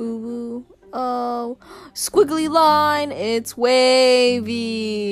Ooh, oh, squiggly line, it's wavy.